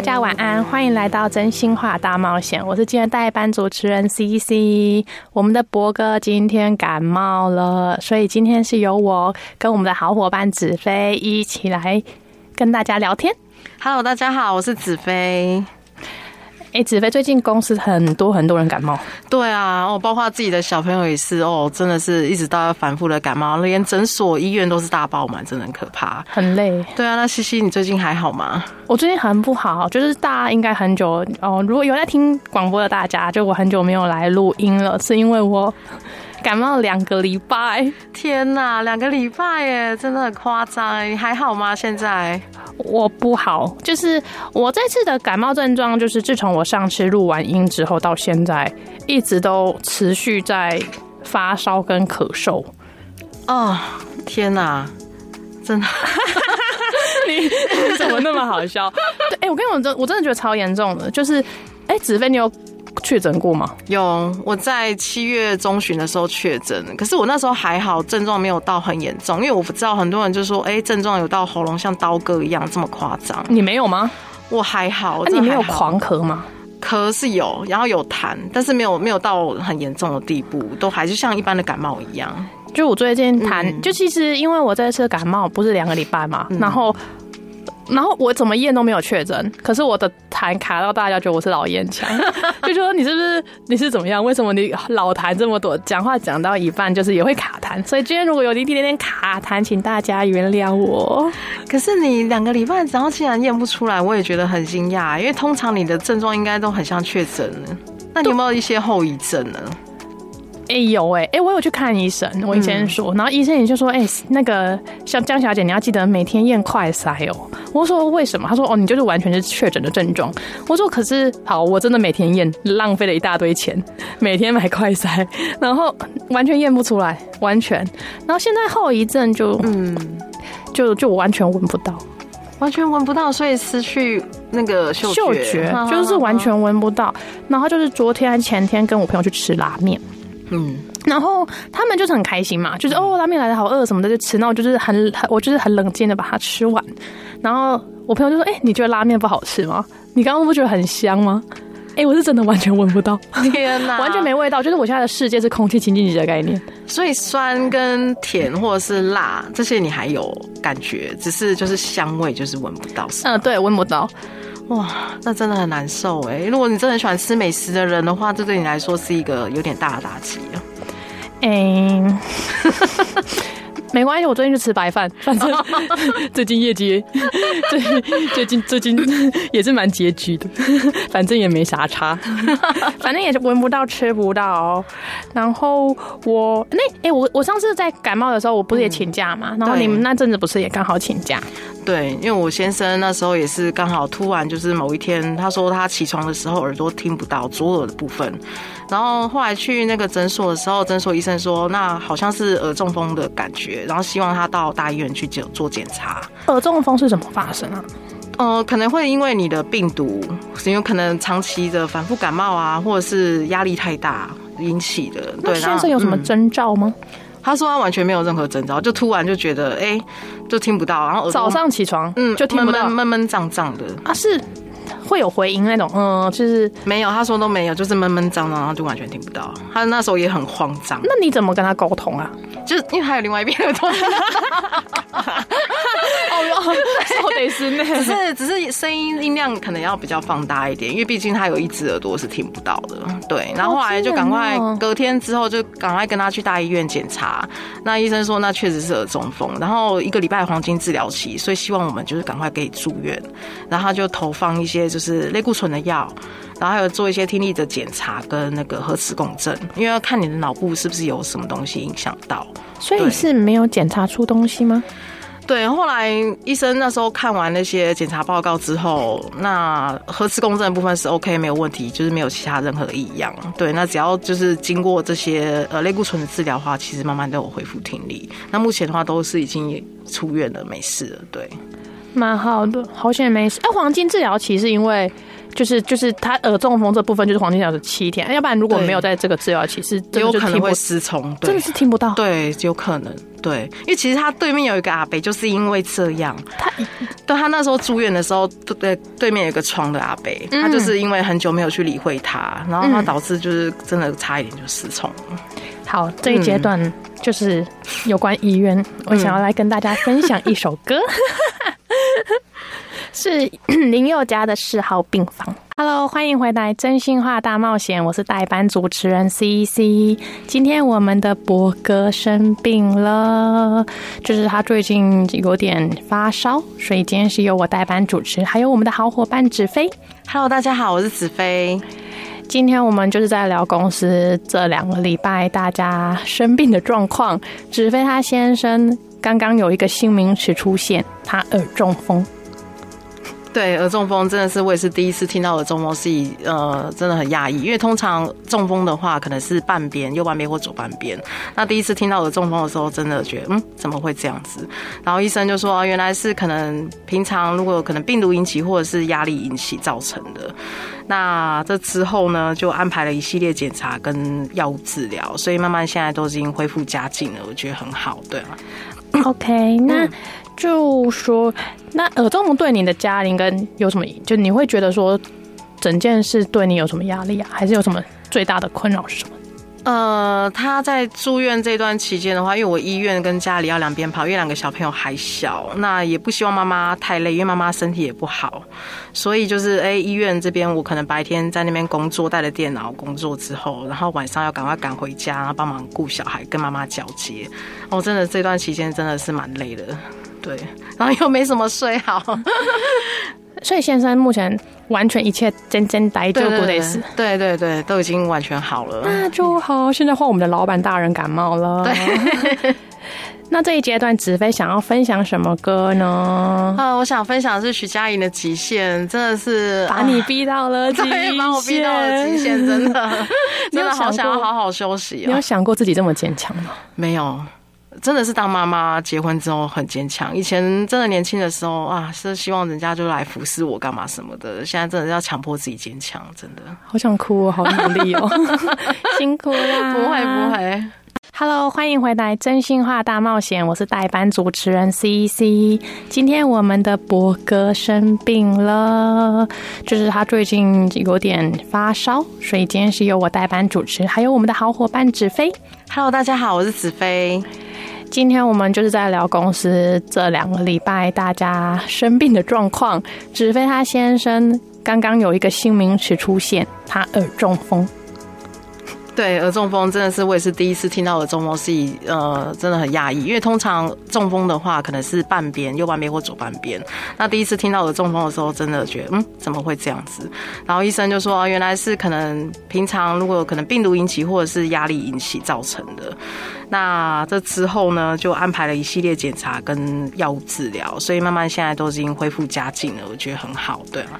大家晚安，欢迎来到真心话大冒险。我是今天代班主持人 CC。我们的博哥今天感冒了，所以今天是由我跟我们的好伙伴子飞一起来跟大家聊天。Hello，大家好，我是子飞。哎、欸，子飞，最近公司很多很多人感冒。对啊，哦，包括自己的小朋友也是哦，真的是一直到要反复的感冒，连诊所、医院都是大爆满，真的很可怕，很累。对啊，那西西，你最近还好吗？我最近很不好，就是大家应该很久哦，如果有在听广播的大家，就我很久没有来录音了，是因为我。感冒两个礼拜，天哪，两个礼拜耶，真的很夸张。你还好吗？现在我不好，就是我这次的感冒症状，就是自从我上次录完音之后到现在，一直都持续在发烧跟咳嗽。哦，天哪，真的，你怎么那么好笑？对，哎，我跟你讲，真我真的觉得超严重的，就是，哎，子飞，你有。确诊过吗？有，我在七月中旬的时候确诊，可是我那时候还好，症状没有到很严重，因为我不知道很多人就说，哎、欸，症状有到喉咙像刀割一样这么夸张。你没有吗？我还好。那、啊、你没有狂咳吗？咳是有，然后有痰，但是没有没有到很严重的地步，都还是像一般的感冒一样。就我最近痰，嗯、就其实因为我这次感冒不是两个礼拜嘛，嗯、然后。然后我怎么验都没有确诊，可是我的痰卡到大家觉得我是老烟枪，就说你是不是你是怎么样？为什么你老痰这么多？讲话讲到一半就是也会卡痰，所以今天如果有一点点卡痰，请大家原谅我。可是你两个礼拜然后竟然验不出来，我也觉得很惊讶，因为通常你的症状应该都很像确诊了。那你有没有一些后遗症呢？哎、欸、有哎、欸、哎、欸，我有去看医生，我以前说，嗯、然后医生也就说，哎、欸，那个像江小姐，你要记得每天验快筛哦。我说为什么？他说哦，你就是完全是确诊的症状。我说可是好，我真的每天验，浪费了一大堆钱，每天买快筛，然后完全验不出来，完全。然后现在后遗症就嗯，就就完全闻不到，完全闻不到，所以失去那个嗅觉，嗅觉就是完全闻不到。然后就是昨天还前天跟我朋友去吃拉面。嗯，然后他们就是很开心嘛，就是哦，拉面来的好饿什么的就吃，然后就是很很我就是很冷静的把它吃完。然后我朋友就说：“哎、欸，你觉得拉面不好吃吗？你刚刚不觉得很香吗？”哎、欸，我是真的完全闻不到，天哪，完全没味道。就是我现在的世界是空气清净机的概念，所以酸跟甜或者是辣这些你还有感觉，只是就是香味就是闻不到。嗯，对，闻不到。哇，那真的很难受哎！如果你真的喜欢吃美食的人的话，这对你来说是一个有点大的打击啊。哎、没关系，我最近就吃白饭，反正最近业绩 最最近最近 也是蛮拮据的，反正也没啥差，反正也是闻不到吃不到。然后我那哎、欸，我我上次在感冒的时候，我不是也请假嘛？嗯、然后你们那阵子不是也刚好请假？对，因为我先生那时候也是刚好突然就是某一天，他说他起床的时候耳朵听不到左耳的部分，然后后来去那个诊所的时候，诊所医生说那好像是耳中风的感觉，然后希望他到大医院去检做检查。耳中风是怎么发生啊？呃，可能会因为你的病毒，是有可能长期的反复感冒啊，或者是压力太大引起的。对，先生有什么征兆吗？嗯他说他完全没有任何征兆，就突然就觉得哎、欸，就听不到，然后早上起床嗯就听不到，闷闷胀胀的啊，是会有回音那种，嗯，就是没有，他说都没有，就是闷闷胀胀，然后就完全听不到。他那时候也很慌张。那你怎么跟他沟通啊？就是因为还有另外一边耳朵。哦，得是那，只是只是声音音量可能要比较放大一点，因为毕竟他有一只耳朵是听不到的。对，然后后来就赶快隔天之后就赶快跟他去大医院检查。那医生说那确实是耳中风，然后一个礼拜黄金治疗期，所以希望我们就是赶快可以住院。然后他就投放一些就是类固醇的药，然后还有做一些听力的检查跟那个核磁共振，因为要看你的脑部是不是有什么东西影响到。所以是没有检查出东西吗？对，后来医生那时候看完那些检查报告之后，那核磁共振的部分是 OK，没有问题，就是没有其他任何的异样。对，那只要就是经过这些呃类固醇的治疗的话，其实慢慢都有恢复听力。那目前的话都是已经出院了，没事了。对，蛮好的，好险没事。哎，黄金治疗期是因为。就是就是他耳中风这部分就是黄金治疗是七天，要不然如果没有在这个治疗期，是有可能会失聪，真的是听不到。对，有可能。对，因为其实他对面有一个阿伯，就是因为这样，他 对他那时候住院的时候，对对面有一个床的阿伯，他就是因为很久没有去理会他，然后他导致就是真的差一点就失聪。好，这一阶段就是有关医院，我想要来跟大家分享一首歌。是 林宥嘉的四号病房。Hello，欢迎回来《真心话大冒险》，我是代班主持人 CC。今天我们的博哥生病了，就是他最近有点发烧，所以今天是由我代班主持，还有我们的好伙伴子飞。Hello，大家好，我是子飞。今天我们就是在聊公司这两个礼拜大家生病的状况。子飞他先生刚刚有一个新名词出现，他耳中风。对，耳中风真的是我也是第一次听到耳中风，是以呃真的很讶异，因为通常中风的话可能是半边，右半边或左半边。那第一次听到耳中风的时候，真的觉得嗯怎么会这样子？然后医生就说啊原来是可能平常如果可能病毒引起或者是压力引起造成的。那这之后呢，就安排了一系列检查跟药物治疗，所以慢慢现在都已经恢复家境了，我觉得很好。对啊，OK，那。嗯说，那耳中风对你的家庭跟有什么？就你会觉得说，整件事对你有什么压力啊？还是有什么最大的困扰是什么？呃，他在住院这段期间的话，因为我医院跟家里要两边跑，因为两个小朋友还小，那也不希望妈妈太累，因为妈妈身体也不好，所以就是哎、医院这边我可能白天在那边工作，带着电脑工作之后，然后晚上要赶快赶回家，然后帮忙顾小孩，跟妈妈交接。哦，真的这段期间真的是蛮累的。对，然后又没什么睡好，所以先生目前完全一切真真呆就不得死。对对对，都已经完全好了，那就好。现在换我们的老板大人感冒了。对，那这一阶段子飞想要分享什么歌呢？啊，我想分享的是徐佳莹的《极限》，真的是把你逼到了极限，把我逼到了极限，真的，真的好想要好好休息。你有想过自己这么坚强吗？没有。真的是当妈妈结婚之后很坚强，以前真的年轻的时候啊，是希望人家就来服侍我干嘛什么的，现在真的是要强迫自己坚强，真的。好想哭哦，好努力哦，辛苦啦！不会不会。Hello，欢迎回来《真心话大冒险》，我是代班主持人 CC。今天我们的博哥生病了，就是他最近有点发烧，所以今天是由我代班主持，还有我们的好伙伴子飞。Hello，大家好，我是子飞。今天我们就是在聊公司这两个礼拜大家生病的状况。纸飞他先生刚刚有一个新名词出现，他耳中风。对，耳中风真的是我也是第一次听到耳中风，是以呃真的很讶异，因为通常中风的话可能是半边，右半边或左半边。那第一次听到耳中风的时候，真的觉得嗯怎么会这样子？然后医生就说原来是可能平常如果可能病毒引起或者是压力引起造成的。那这之后呢，就安排了一系列检查跟药物治疗，所以慢慢现在都已经恢复家境了，我觉得很好。对啊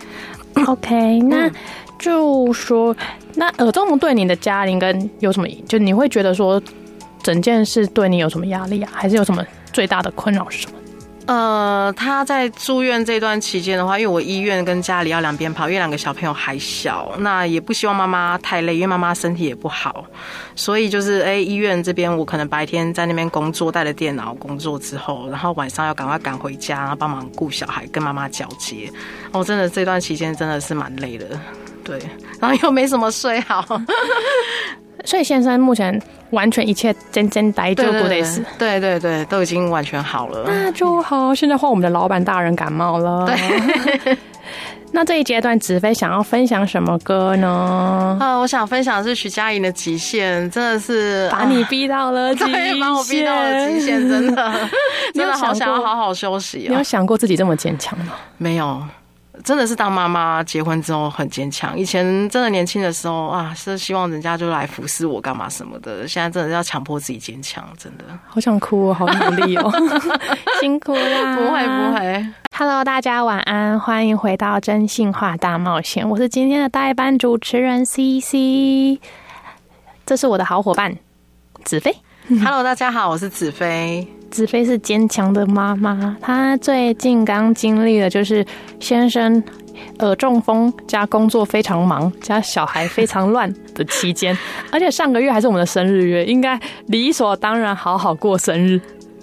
，OK，那就说，那耳中对你的家庭跟有什么？就你会觉得说，整件事对你有什么压力啊？还是有什么最大的困扰是什么？呃，他在住院这段期间的话，因为我医院跟家里要两边跑，因为两个小朋友还小，那也不希望妈妈太累，因为妈妈身体也不好，所以就是哎，医院这边我可能白天在那边工作，带着电脑工作之后，然后晚上要赶快赶回家，然后帮忙顾小孩，跟妈妈交接。哦，真的这段期间真的是蛮累的，对，然后又没什么睡好。所以先生目前完全一切真真呆就不得死，对对对，都已经完全好了，那就好。现在换我们的老板大人感冒了，对。那这一阶段子飞想要分享什么歌呢？啊，我想分享的是徐佳莹的《极限》，真的是把你逼到了极限，把我逼到了极限，真的，真的好想要好好休息。你有想过自己这么坚强吗？没有。真的是当妈妈结婚之后很坚强。以前真的年轻的时候啊，是希望人家就来服侍我干嘛什么的。现在真的要强迫自己坚强，真的。好想哭哦，好努力哦，辛苦啦！不会不会。Hello，大家晚安，欢迎回到真心话大冒险。我是今天的代班主持人 CC，这是我的好伙伴子飞。Hello，大家好，我是子飞。子飞是坚强的妈妈，她最近刚经历了就是先生耳中风加工作非常忙加小孩非常乱的期间，而且上个月还是我们的生日月，应该理所当然好好过生日。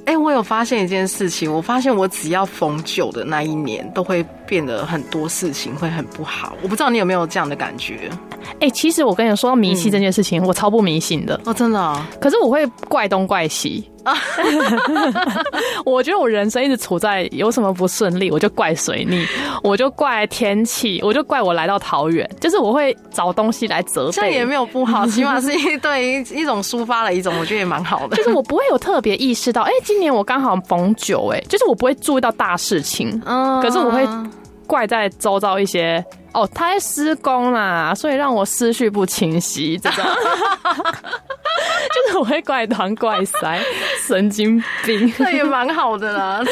哎、欸，我有发现一件事情，我发现我只要逢九的那一年，都会变得很多事情会很不好。我不知道你有没有这样的感觉？哎、欸，其实我跟你说到迷信这件事情，嗯、我超不迷信的哦，真的、哦。可是我会怪东怪西。我觉得我人生一直处在有什么不顺利，我就怪水逆，我就怪天气，我就怪我来到桃园，就是我会找东西来责备。这也没有不好，起码是一对一一种抒发了一种，我觉得也蛮好的。就是我不会有特别意识到，哎、欸，今年我刚好逢九，哎，就是我不会注意到大事情，嗯，可是我会怪在周遭一些。哦，他在施工啦，所以让我思绪不清晰，这种 就是我会怪东怪塞，神经病。那也蛮好的啦，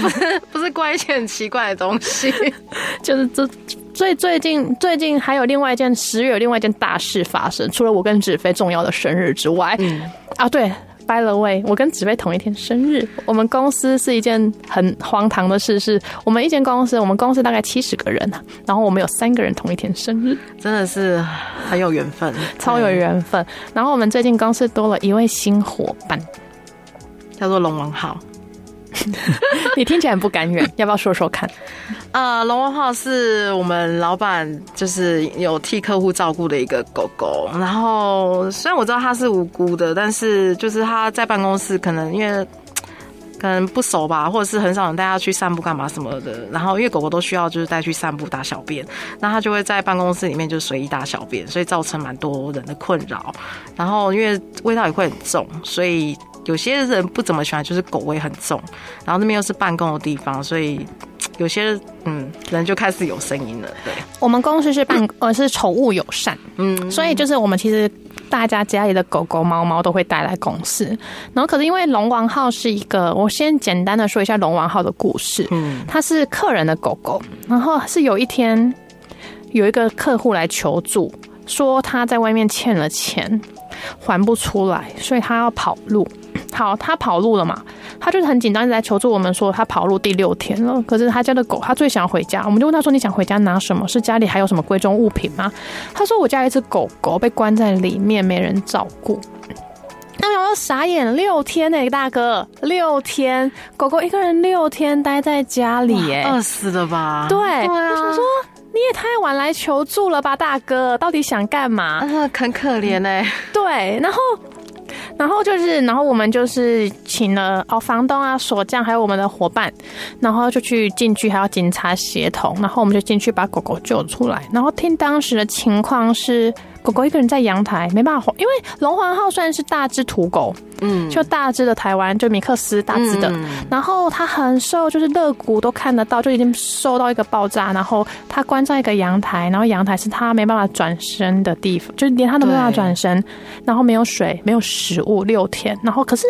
不是不是怪一些很奇怪的东西，就是这最最近最近还有另外一件十月有另外一件大事发生，除了我跟子飞重要的生日之外，嗯啊对。By the way，我跟子飞同一天生日。我们公司是一件很荒唐的事，是我们一间公司，我们公司大概七十个人，然后我们有三个人同一天生日，真的是很有缘分，超有缘分。然后我们最近公司多了一位新伙伴，叫做龙王号。你听起来很不甘愿，要不要说说看？呃，龙王号是我们老板就是有替客户照顾的一个狗狗。然后虽然我知道它是无辜的，但是就是它在办公室可能因为可能不熟吧，或者是很少人带它去散步干嘛什么的。然后因为狗狗都需要就是带去散步大小便，那它就会在办公室里面就随意大小便，所以造成蛮多人的困扰。然后因为味道也会很重，所以。有些人不怎么喜欢，就是狗味很重，然后那边又是办公的地方，所以有些嗯人就开始有声音了。对，我们公司是办呃是宠物友善，嗯，所以就是我们其实大家家里的狗狗猫猫都会带来公司，然后可是因为龙王号是一个，我先简单的说一下龙王号的故事，嗯，它是客人的狗狗，然后是有一天有一个客户来求助，说他在外面欠了钱还不出来，所以他要跑路。好，他跑路了嘛？他就是很紧张，一直在求助我们说他跑路第六天了。可是他家的狗，他最想回家。我们就问他说：“你想回家拿什么？是家里还有什么贵重物品吗？”他说：“我家有一只狗狗被关在里面，没人照顾。”那我就傻眼，六天呢、欸，大哥，六天，狗狗一个人六天待在家里、欸，哎，饿死了吧？对。我想说你也太晚来求助了吧，大哥，到底想干嘛？啊，很可怜呢、欸。对，然后。然后就是，然后我们就是请了哦，房东啊、锁匠，还有我们的伙伴，然后就去进去，还要警察协同，然后我们就进去把狗狗救出来。然后听当时的情况是。狗狗一个人在阳台，没办法，因为龙环号虽然是大只土狗，嗯，就大只的台湾，就米克斯大只的，嗯、然后它很瘦，就是肋骨都看得到，就已经瘦到一个爆炸。然后它关在一个阳台，然后阳台是它没办法转身的地方，就是连它都没办法转身。然后没有水，没有食物，六天。然后可是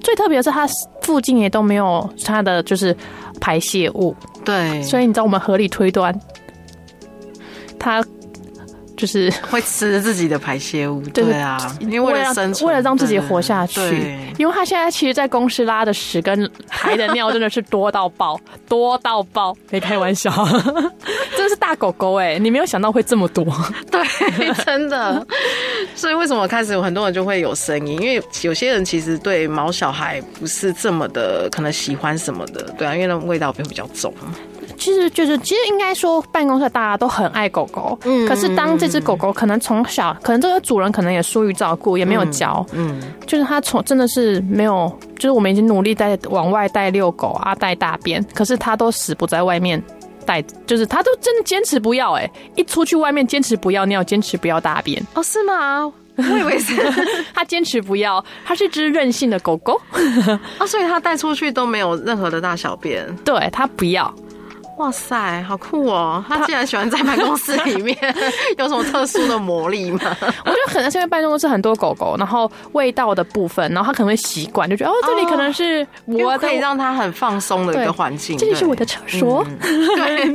最特别的是，它附近也都没有它的就是排泄物，对。所以你知道我们合理推断，它。就是 会吃自己的排泄物，对啊，因为为了生存，为了让自己活下去。因为他现在其实，在公司拉的屎跟排的尿真的是多到爆，多到爆，没开玩笑，真的是大狗狗哎！你没有想到会这么多，对，真的。所以为什么开始有很多人就会有声音？因为有些人其实对毛小孩不是这么的可能喜欢什么的，对啊，因为那味道会比较重。其实就是，其实应该说，办公室大家都很爱狗狗。嗯，可是当这只狗狗可能从小，可能这个主人可能也疏于照顾，也没有教。嗯，就是它从真的是没有，就是我们已经努力在往外带遛狗啊，带大便，可是它都死不在外面带，就是他都真的坚持不要。哎，一出去外面坚持不要尿，坚持不要大便。哦，是吗？我以为是 他坚持不要，他是只任性的狗狗。啊，所以他带出去都没有任何的大小便。对，他不要。哇塞，好酷哦！他竟然喜欢在办公室里面，有什么特殊的魔力吗？我觉得可能是因为办公室很多狗狗，然后味道的部分，然后他可能会习惯，就觉得哦，这里可能是我可以让他很放松的一个环境。这里是我的厕所。对，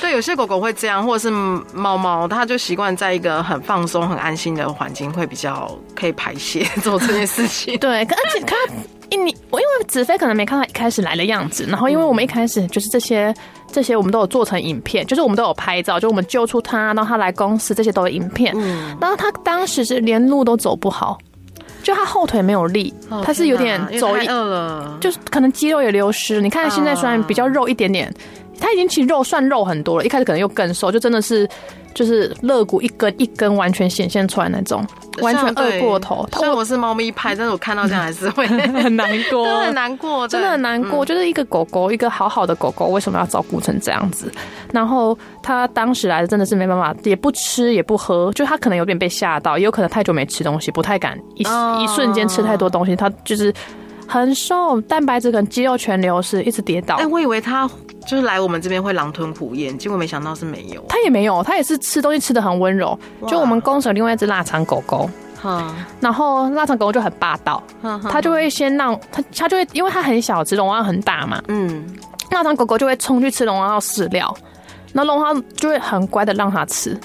对，有些狗狗会这样，或者是猫猫，它就习惯在一个很放松、很安心的环境，会比较可以排泄 做这件事情。对，而且它。因你我因为子飞可能没看到一开始来的样子，然后因为我们一开始就是这些这些我们都有做成影片，就是我们都有拍照，就我们揪出他，然后他来公司，这些都有影片。嗯，然后他当时是连路都走不好，就他后腿没有力，哦、他是有点走一，就是可能肌肉也流失。你看现在虽然比较肉一点点，他已经其实肉算肉很多了，一开始可能又更瘦，就真的是。就是肋骨一根一根完全显现出来那种，完全饿过头。虽然我是猫咪派，但是我看到这样还是会 很难过，真的很难过，真的很难过。就是一个狗狗，一个好好的狗狗，为什么要照顾成这样子？然后它当时来的真的是没办法，也不吃也不喝，就它可能有点被吓到，也有可能太久没吃东西，不太敢一一瞬间吃太多东西。它就是很瘦，蛋白质跟肌肉全流失，一直跌倒。哎，我以为它。就是来我们这边会狼吞虎咽，结果没想到是没有。他也没有，他也是吃东西吃的很温柔。就我们公司有另外一只腊肠狗狗，然后腊肠狗狗就很霸道，它就会先让它，它就会因为它很小只，龙王很大嘛，嗯，腊肠狗狗就会冲去吃龙王饲料，那龙王就会很乖的让它吃。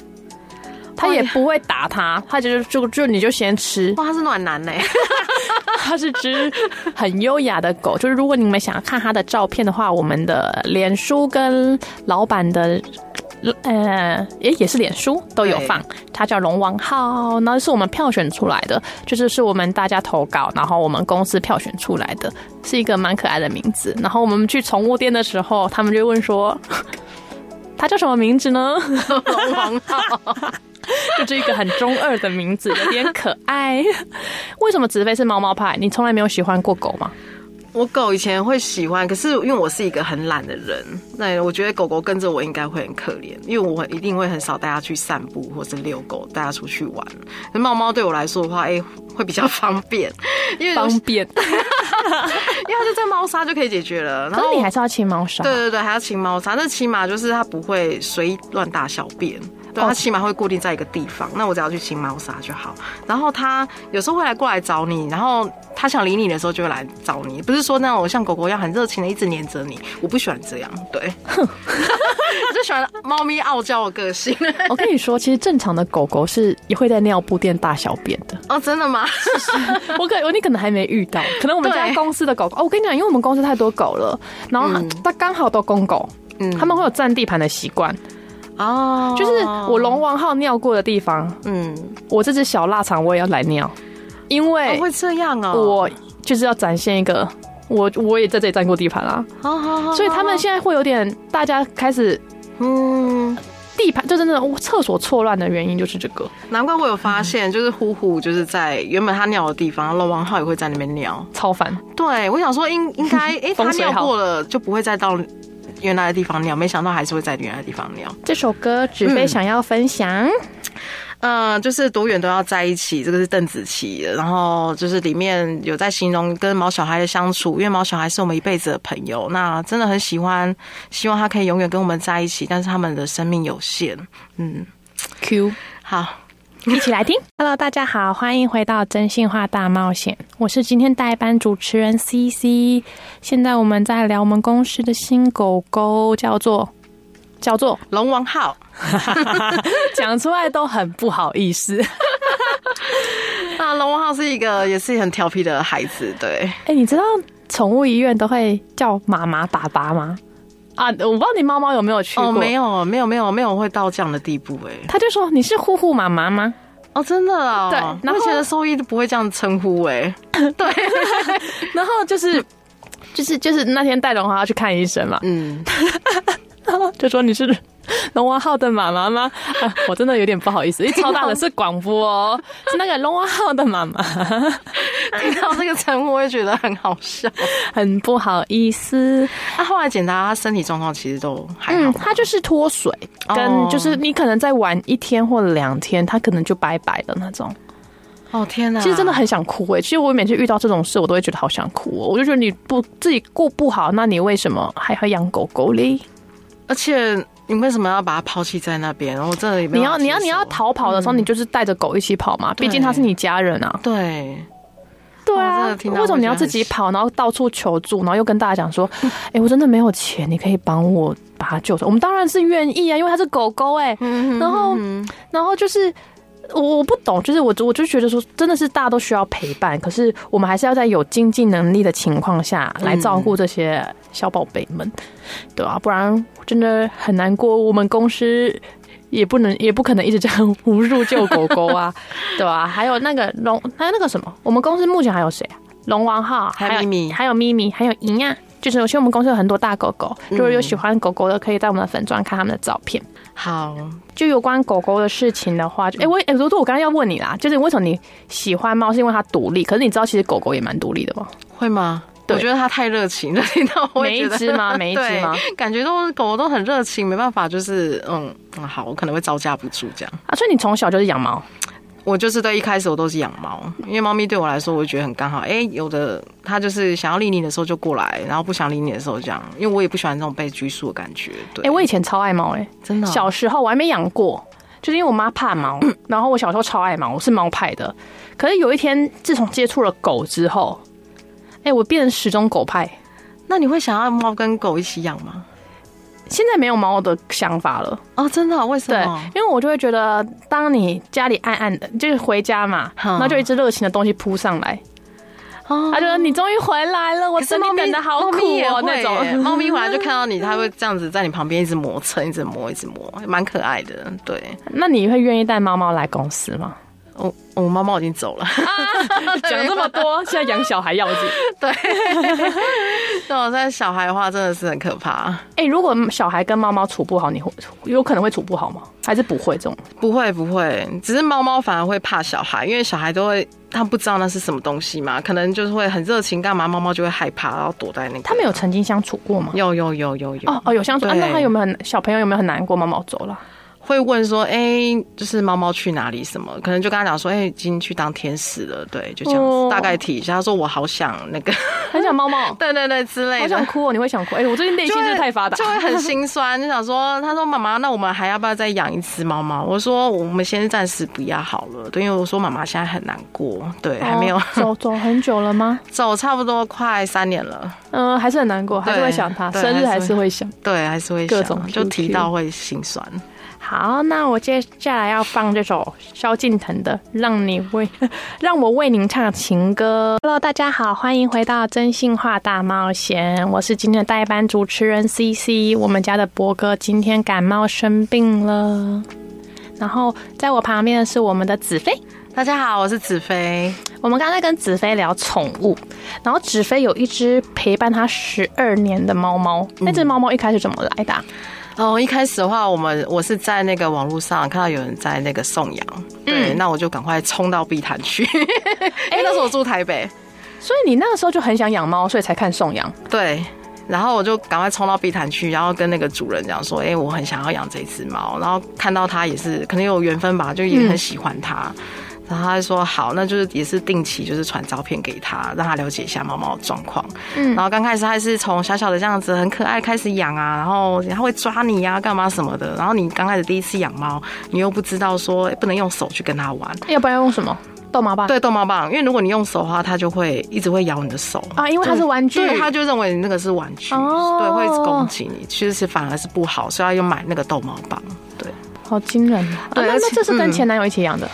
他也不会打它，他就是就就你就先吃。哇，它是暖男呢，他是只很优雅的狗。就是如果你们想要看它的照片的话，我们的脸书跟老板的呃也也是脸书都有放。它叫龙王浩，那是我们票选出来的，就是是我们大家投稿，然后我们公司票选出来的，是一个蛮可爱的名字。然后我们去宠物店的时候，他们就问说，它叫什么名字呢？龙王浩。就这一个很中二的名字，有点可爱。为什么子飞是猫猫派？你从来没有喜欢过狗吗？我狗以前会喜欢，可是因为我是一个很懒的人，那我觉得狗狗跟着我应该会很可怜，因为我一定会很少带它去散步或是遛狗，带它出去玩。那猫猫对我来说的话，哎、欸，会比较方便，因为方便，因为它就在猫砂就可以解决了。然后你还是要清猫砂，对对对，还要清猫砂，那起码就是它不会随意乱大小便。对，它起码会固定在一个地方，那我只要去清猫砂就好。然后它有时候会来过来找你，然后它想理你的时候就会来找你，不是说那种像狗狗一样很热情的一直黏着你。我不喜欢这样，对，我就喜欢猫咪傲娇的个性。我跟你说，其实正常的狗狗是也会在尿布垫大小便的。哦，真的吗？我可我你可能还没遇到，可能我们家公司的狗狗。哦，我跟你讲，因为我们公司太多狗了，然后它刚好都公狗，嗯，他们会有占地盘的习惯。哦，oh, 就是我龙王号尿过的地方，嗯，我这只小腊肠我也要来尿，因为会这样哦，我就是要展现一个我我也在这里占过地盘啦，好好好，所以他们现在会有点大家开始嗯。地盘就真的厕所错乱的原因就是这个，难怪我有发现，就是呼呼就是在原本他尿的地方，龙王号也会在那边尿，超烦。对，我想说应应该 哎他尿过了就不会再到。原来的地方尿，没想到还是会在原来的地方尿。这首歌只飞想要分享，嗯，呃、就是多远都要在一起。这个是邓紫棋的，然后就是里面有在形容跟毛小孩的相处，因为毛小孩是我们一辈子的朋友，那真的很喜欢，希望他可以永远跟我们在一起，但是他们的生命有限。嗯，Q 好。一起来听，Hello，大家好，欢迎回到真心话大冒险，我是今天代班主持人 CC。现在我们在聊我们公司的新狗狗，叫做叫做龙王号，讲出来都很不好意思。啊，龙王号是一个也是很调皮的孩子，对。哎、欸，你知道宠物医院都会叫妈妈、爸爸吗？啊，我不知道你猫猫有没有去过？哦，没有，没有，没有，没有会到这样的地步哎。他就说，你是呼呼妈妈吗？哦，真的啊、哦。对，然后以前的兽医都不会这样称呼哎。对，然后就是就是就是那天带龙华要去看医生嘛，嗯，然后就说你是。龙王号的妈妈吗？啊，我真的有点不好意思，因为超大的是广播哦，是那个龙王号的妈妈。听到这个称呼，我也觉得很好笑，很不好意思。他后来检查，他身体状况其实都还好。嗯，他就是脱水，跟就是你可能再玩一天或者两天，他可能就拜拜的那种。哦天哪，其实真的很想哭哎！其实我每次遇到这种事，我都会觉得好想哭哦。我就觉得你不自己过不好，那你为什么还要养狗狗嘞？而且你为什么要把它抛弃在那边？然后这里。你要你要你要逃跑的时候，你就是带着狗一起跑嘛，毕竟它是你家人啊。对。对啊，为什么你要自己跑，然后到处求助，然后又跟大家讲说：“ 哎，我真的没有钱，你可以帮我把它救出来。”我们当然是愿意啊，因为它是狗狗哎。然后，然后就是我我不懂，就是我我就觉得说，真的是大家都需要陪伴，可是我们还是要在有经济能力的情况下来照顾这些小宝贝们，对啊，不然真的很难过。我们公司。也不能，也不可能一直这样无数救狗狗啊，对吧？还有那个龙，还有那个什么，我们公司目前还有谁啊？龙王号，还有咪咪，还有咪咪，还有莹啊。就是有些我们公司有很多大狗狗，如果有喜欢狗狗的，可以在我们的粉专看他们的照片。好，就有关狗狗的事情的话，哎、欸，我哎，如果我刚刚要问你啦，就是为什么你喜欢猫？是因为它独立？可是你知道，其实狗狗也蛮独立的吗？会吗？我觉得它太热情了，听到我 每一只吗？每一只吗？感觉都狗狗都很热情，没办法，就是嗯嗯，好，我可能会招架不住这样啊。所以你从小就是养猫？我就是对，一开始我都是养猫，因为猫咪对我来说，我就觉得很刚好。哎、欸，有的它就是想要理你的时候就过来，然后不想理你的时候这样，因为我也不喜欢这种被拘束的感觉。对，哎、欸，我以前超爱猫，哎，真的、哦。小时候我还没养过，就是因为我妈怕猫，然后我小时候超爱猫，我是猫派的。可是有一天，自从接触了狗之后。哎、欸，我变成始终狗派，那你会想要猫跟狗一起养吗？现在没有猫的想法了哦，真的？为什么？对，因为我就会觉得，当你家里暗暗的，就是回家嘛，然后就一只热情的东西扑上来，哦，他觉得你终于回来了，我知道你等的好苦哦，那种 猫咪回来就看到你，它会这样子在你旁边一直磨蹭，一直磨，一直磨，蛮可爱的。对，那你会愿意带猫猫来公司吗？我我猫猫已经走了，讲这么多，现在养小孩要紧。对，那我在小孩的话真的是很可怕。哎、欸，如果小孩跟猫猫处不好，你会有可能会处不好吗？还是不会这种？不会不会，只是猫猫反而会怕小孩，因为小孩都会他不知道那是什么东西嘛，可能就是会很热情干嘛，猫猫就会害怕，然后躲在那个。他们有曾经相处过吗？有有有有有哦哦有相处，啊、那他有没有很小朋友有没有很难过？猫猫走了。会问说，哎、欸，就是猫猫去哪里？什么？可能就跟他讲说，哎、欸，已经去当天使了。对，就这样子，哦、大概提一下。他说我好想那个，很想猫猫。对对对，之类的。好想哭哦，你会想哭？哎、欸，我 最近内心真的太发达，就会很心酸。就想说，他说妈妈，那我们还要不要再养一只猫猫？我说我们先暂时不要好了。对，因为我说妈妈现在很难过，对，还没有、哦、走走很久了吗？走差不多快三年了。嗯，还是很难过，还是会想他，生日还是会想，对，还是会想，各种就提到会心酸。好，那我接下来要放这首萧敬腾的《让你为 让我为您唱情歌》。Hello，大家好，欢迎回到真心话大冒险，我是今天的代班主持人 CC。我们家的博哥今天感冒生病了，然后在我旁边的是我们的子飞。大家好，我是子飞。我们刚才跟子飞聊宠物，然后子飞有一只陪伴他十二年的猫猫，那只猫猫一开始怎么来的啊？哦，一开始的话，我们我是在那个网络上看到有人在那个送养，对，嗯、那我就赶快冲到碧潭去，因为那时候我住台北，欸，所以你那个时候就很想养猫，所以才看送养。对，然后我就赶快冲到碧潭去，然后跟那个主人讲说，哎、欸，我很想要养这只猫，然后看到它也是可能有缘分吧，就也很喜欢它。嗯然后他就说好，那就是也是定期就是传照片给他，让他了解一下猫猫的状况。嗯，然后刚开始他是从小小的这样子很可爱开始养啊，然后他会抓你呀、啊，干嘛什么的。然后你刚开始第一次养猫，你又不知道说不能用手去跟他玩，要不然用什么？逗猫棒？对，逗猫棒。因为如果你用手的话，它就会一直会咬你的手啊，因为它是玩具，对，它就认为你那个是玩具，哦、对，会一直攻击你，其实是反而是不好，所以要用买那个逗猫棒。对，好惊人啊！对，那这是跟前男友一起养的。嗯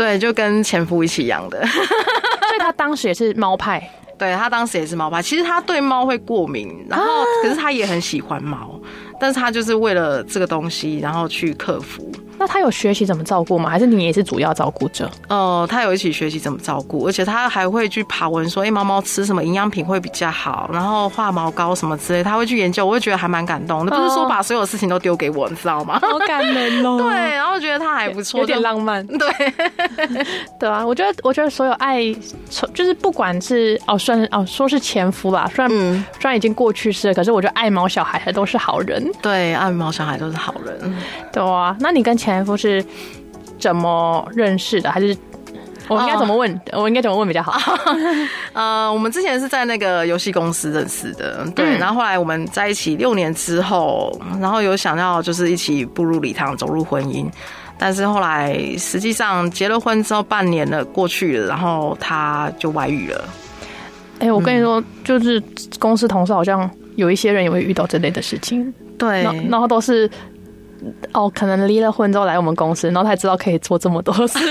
对，就跟前夫一起养的，所以他当时也是猫派。对，他当时也是猫派，其实他对猫会过敏，然后可是他也很喜欢猫，但是他就是为了这个东西，然后去克服。那他有学习怎么照顾吗？还是你也是主要照顾者？哦、呃，他有一起学习怎么照顾，而且他还会去爬文说，哎，猫猫吃什么营养品会比较好，然后化毛膏什么之类，他会去研究，我会觉得还蛮感动的。不是说把所有事情都丢给我，你知道吗？好感人哦。对，然后觉得他还不错，有点浪漫。对，对啊，我觉得，我觉得所有爱，就是不管是哦，算是哦，说是前夫吧，虽然、嗯、虽然已经过去式了，可是我觉得爱毛小孩还都是好人。对，爱毛小孩都是好人。对啊，那你跟前。前夫是怎么认识的？还是我应该怎么问？我应该怎么问比较好？呃，我们之前是在那个游戏公司认识的，对。然后后来我们在一起六年之后，然后有想要就是一起步入礼堂，走入婚姻。但是后来实际上结了婚之后，半年了过去了，然后他就外遇了。哎、欸，我跟你说，就是公司同事好像有一些人也会遇到这类的事情。对，然后都是哦，可能离了婚之后来我们公司，然后才知道可以做这么多事情，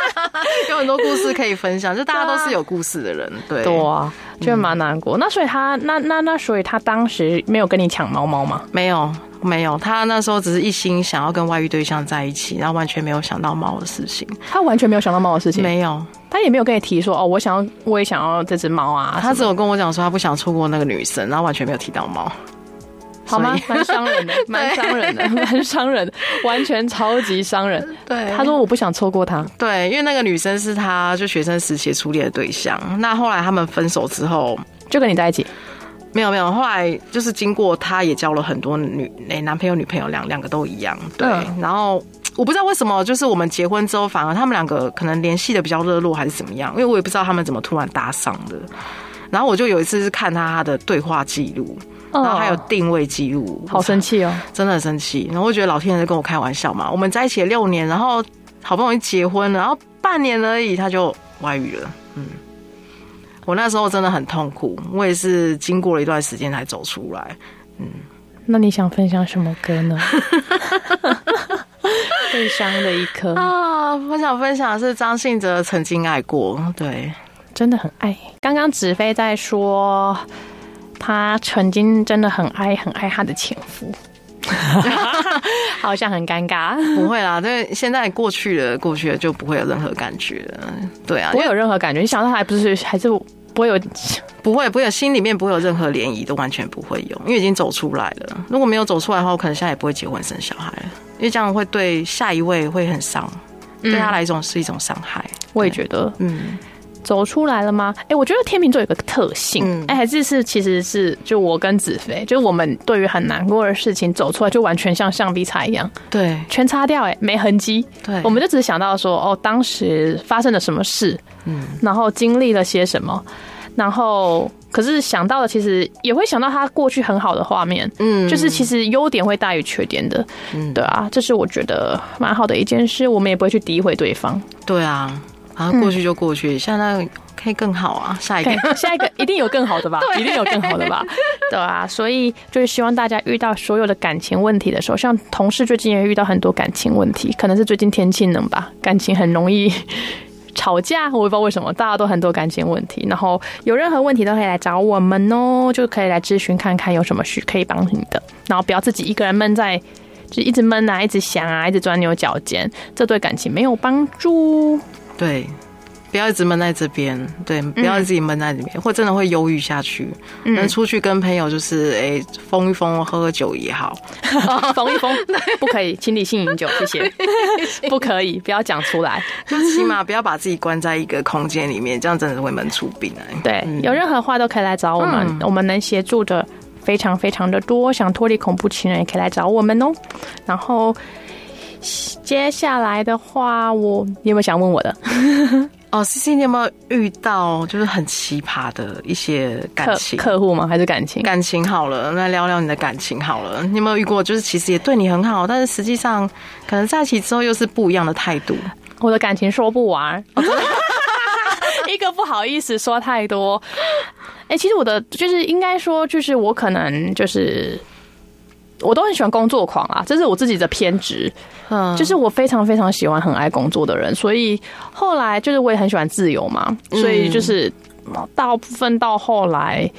有很多故事可以分享。就大家都是有故事的人，对，对啊，就蛮难过。嗯、那所以他那那那所以他当时没有跟你抢猫猫吗？没有，没有。他那时候只是一心想要跟外遇对象在一起，然后完全没有想到猫的事情。他完全没有想到猫的事情，没有。他也没有跟你提说哦，我想要，我也想要这只猫啊。他只有跟我讲说他不想错过那个女生，然后完全没有提到猫。好吗？蛮伤人的，蛮伤人的，蛮伤人的，完全超级伤人。对，他说我不想错过他。对，因为那个女生是他就学生时期初恋的对象。那后来他们分手之后，就跟你在一起？没有没有，后来就是经过他也交了很多女诶男朋友女朋友两两个都一样。对，嗯、然后我不知道为什么，就是我们结婚之后，反而他们两个可能联系的比较热络，还是怎么样？因为我也不知道他们怎么突然搭上的。然后我就有一次是看他他的对话记录。然后还有定位记录，好生气哦，真的很生气。然后我觉得老天爷在跟我开玩笑嘛。我们在一起了六年，然后好不容易结婚了，然后半年而已他就外遇了。嗯，我那时候真的很痛苦，我也是经过了一段时间才走出来。嗯，那你想分享什么歌呢？悲伤的一刻啊！我想分享的是张信哲曾经爱过，对，真的很爱。刚刚子飞在说。他曾经真的很爱很爱他的前夫，好像很尴尬。不会啦，因为现在过去了，过去了就不会有任何感觉了。对啊，不会有任何感觉。你想到还不是还是不会有，不会不会有心里面不会有任何涟漪，都完全不会有，因为已经走出来了。如果没有走出来的话，我可能现在也不会结婚生小孩了，因为这样会对下一位会很伤，对他来说是一种伤害。我也觉得，嗯。走出来了吗？哎、欸，我觉得天秤座有个特性，哎、嗯，还是是其实是就我跟子飞，就我们对于很难过的事情走出来，就完全像橡皮擦一样，对，全擦掉，哎，没痕迹，对，我们就只是想到说，哦，当时发生了什么事，嗯，然后经历了些什么，然后可是想到的，其实也会想到他过去很好的画面，嗯，就是其实优点会大于缺点的，嗯，对啊，这是我觉得蛮好的一件事，我们也不会去诋毁对方，对啊。然后过去就过去，现在可以更好啊！下一个，下一个一定有更好的吧？一定有更好的吧？对啊，所以就是希望大家遇到所有的感情问题的时候，像同事最近也遇到很多感情问题，可能是最近天气冷吧，感情很容易 吵架，我也不知道为什么，大家都很多感情问题。然后有任何问题都可以来找我们哦，就可以来咨询看看有什么需可以帮你的，然后不要自己一个人闷在，就一直闷啊，一直想啊，一直钻牛角尖，这对感情没有帮助。对，不要一直闷在这边，对，不要自己闷在里面，嗯、或真的会忧郁下去。能、嗯、出去跟朋友就是哎，疯一疯，喝喝酒也好，疯一疯，不可以，请理性饮酒，谢谢，不可以，不要讲出来，就起码不要把自己关在一个空间里面，这样真的会闷出病来。对，嗯、有任何话都可以来找我们，嗯、我们能协助的非常非常的多。想脱离恐怖情人也可以来找我们哦，然后。接下来的话，我你有没有想问我的？哦，CC，你有没有遇到就是很奇葩的一些感情客户吗？还是感情？感情好了，来聊聊你的感情好了。你有没有遇过，就是其实也对你很好，但是实际上可能在一起之后又是不一样的态度？我的感情说不完，一个不好意思说太多。哎、欸，其实我的就是应该说，就是我可能就是。我都很喜欢工作狂啊，这是我自己的偏执，嗯，就是我非常非常喜欢很爱工作的人，所以后来就是我也很喜欢自由嘛，所以就是大部分到后来，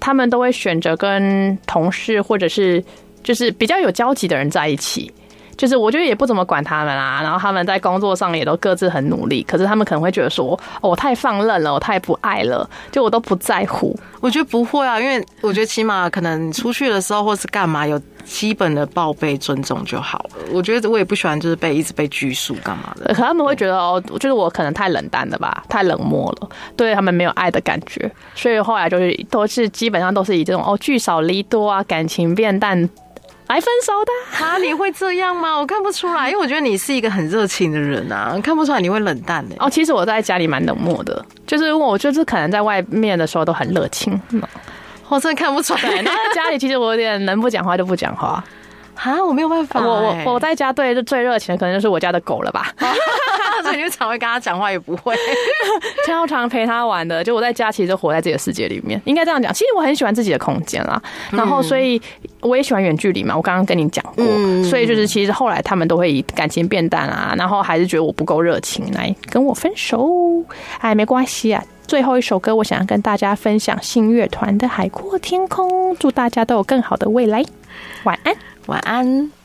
他们都会选择跟同事或者是就是比较有交集的人在一起。就是我觉得也不怎么管他们啦，然后他们在工作上也都各自很努力，可是他们可能会觉得说，哦，我太放任了，我太不爱了，就我都不在乎。我觉得不会啊，因为我觉得起码可能出去的时候或是干嘛，有基本的报备尊重就好了。我觉得我也不喜欢就是被一直被拘束干嘛的。可他们会觉得哦，就是我可能太冷淡了吧，太冷漠了，对他们没有爱的感觉，所以后来就是都是基本上都是以这种哦聚少离多啊，感情变淡。来分手的啊？你会这样吗？我看不出来，因为我觉得你是一个很热情的人啊，看不出来你会冷淡的。哦，其实我在家里蛮冷漠的，就是我就是可能在外面的时候都很热情，我真的看不出来。然后在家里其实我有点能不讲话就不讲话。啊，我没有办法、欸。我我我在家对最热情的可能就是我家的狗了吧。所以你就常会跟他讲话，也不会。经常陪他玩的，就我在家其实就活在自己的世界里面。应该这样讲，其实我很喜欢自己的空间啦。然后，所以我也喜欢远距离嘛。我刚刚跟你讲过，嗯、所以就是其实后来他们都会以感情变淡啊，然后还是觉得我不够热情来跟我分手。哎，没关系啊。最后一首歌，我想要跟大家分享信乐团的《海阔天空》，祝大家都有更好的未来。晚安。晚安。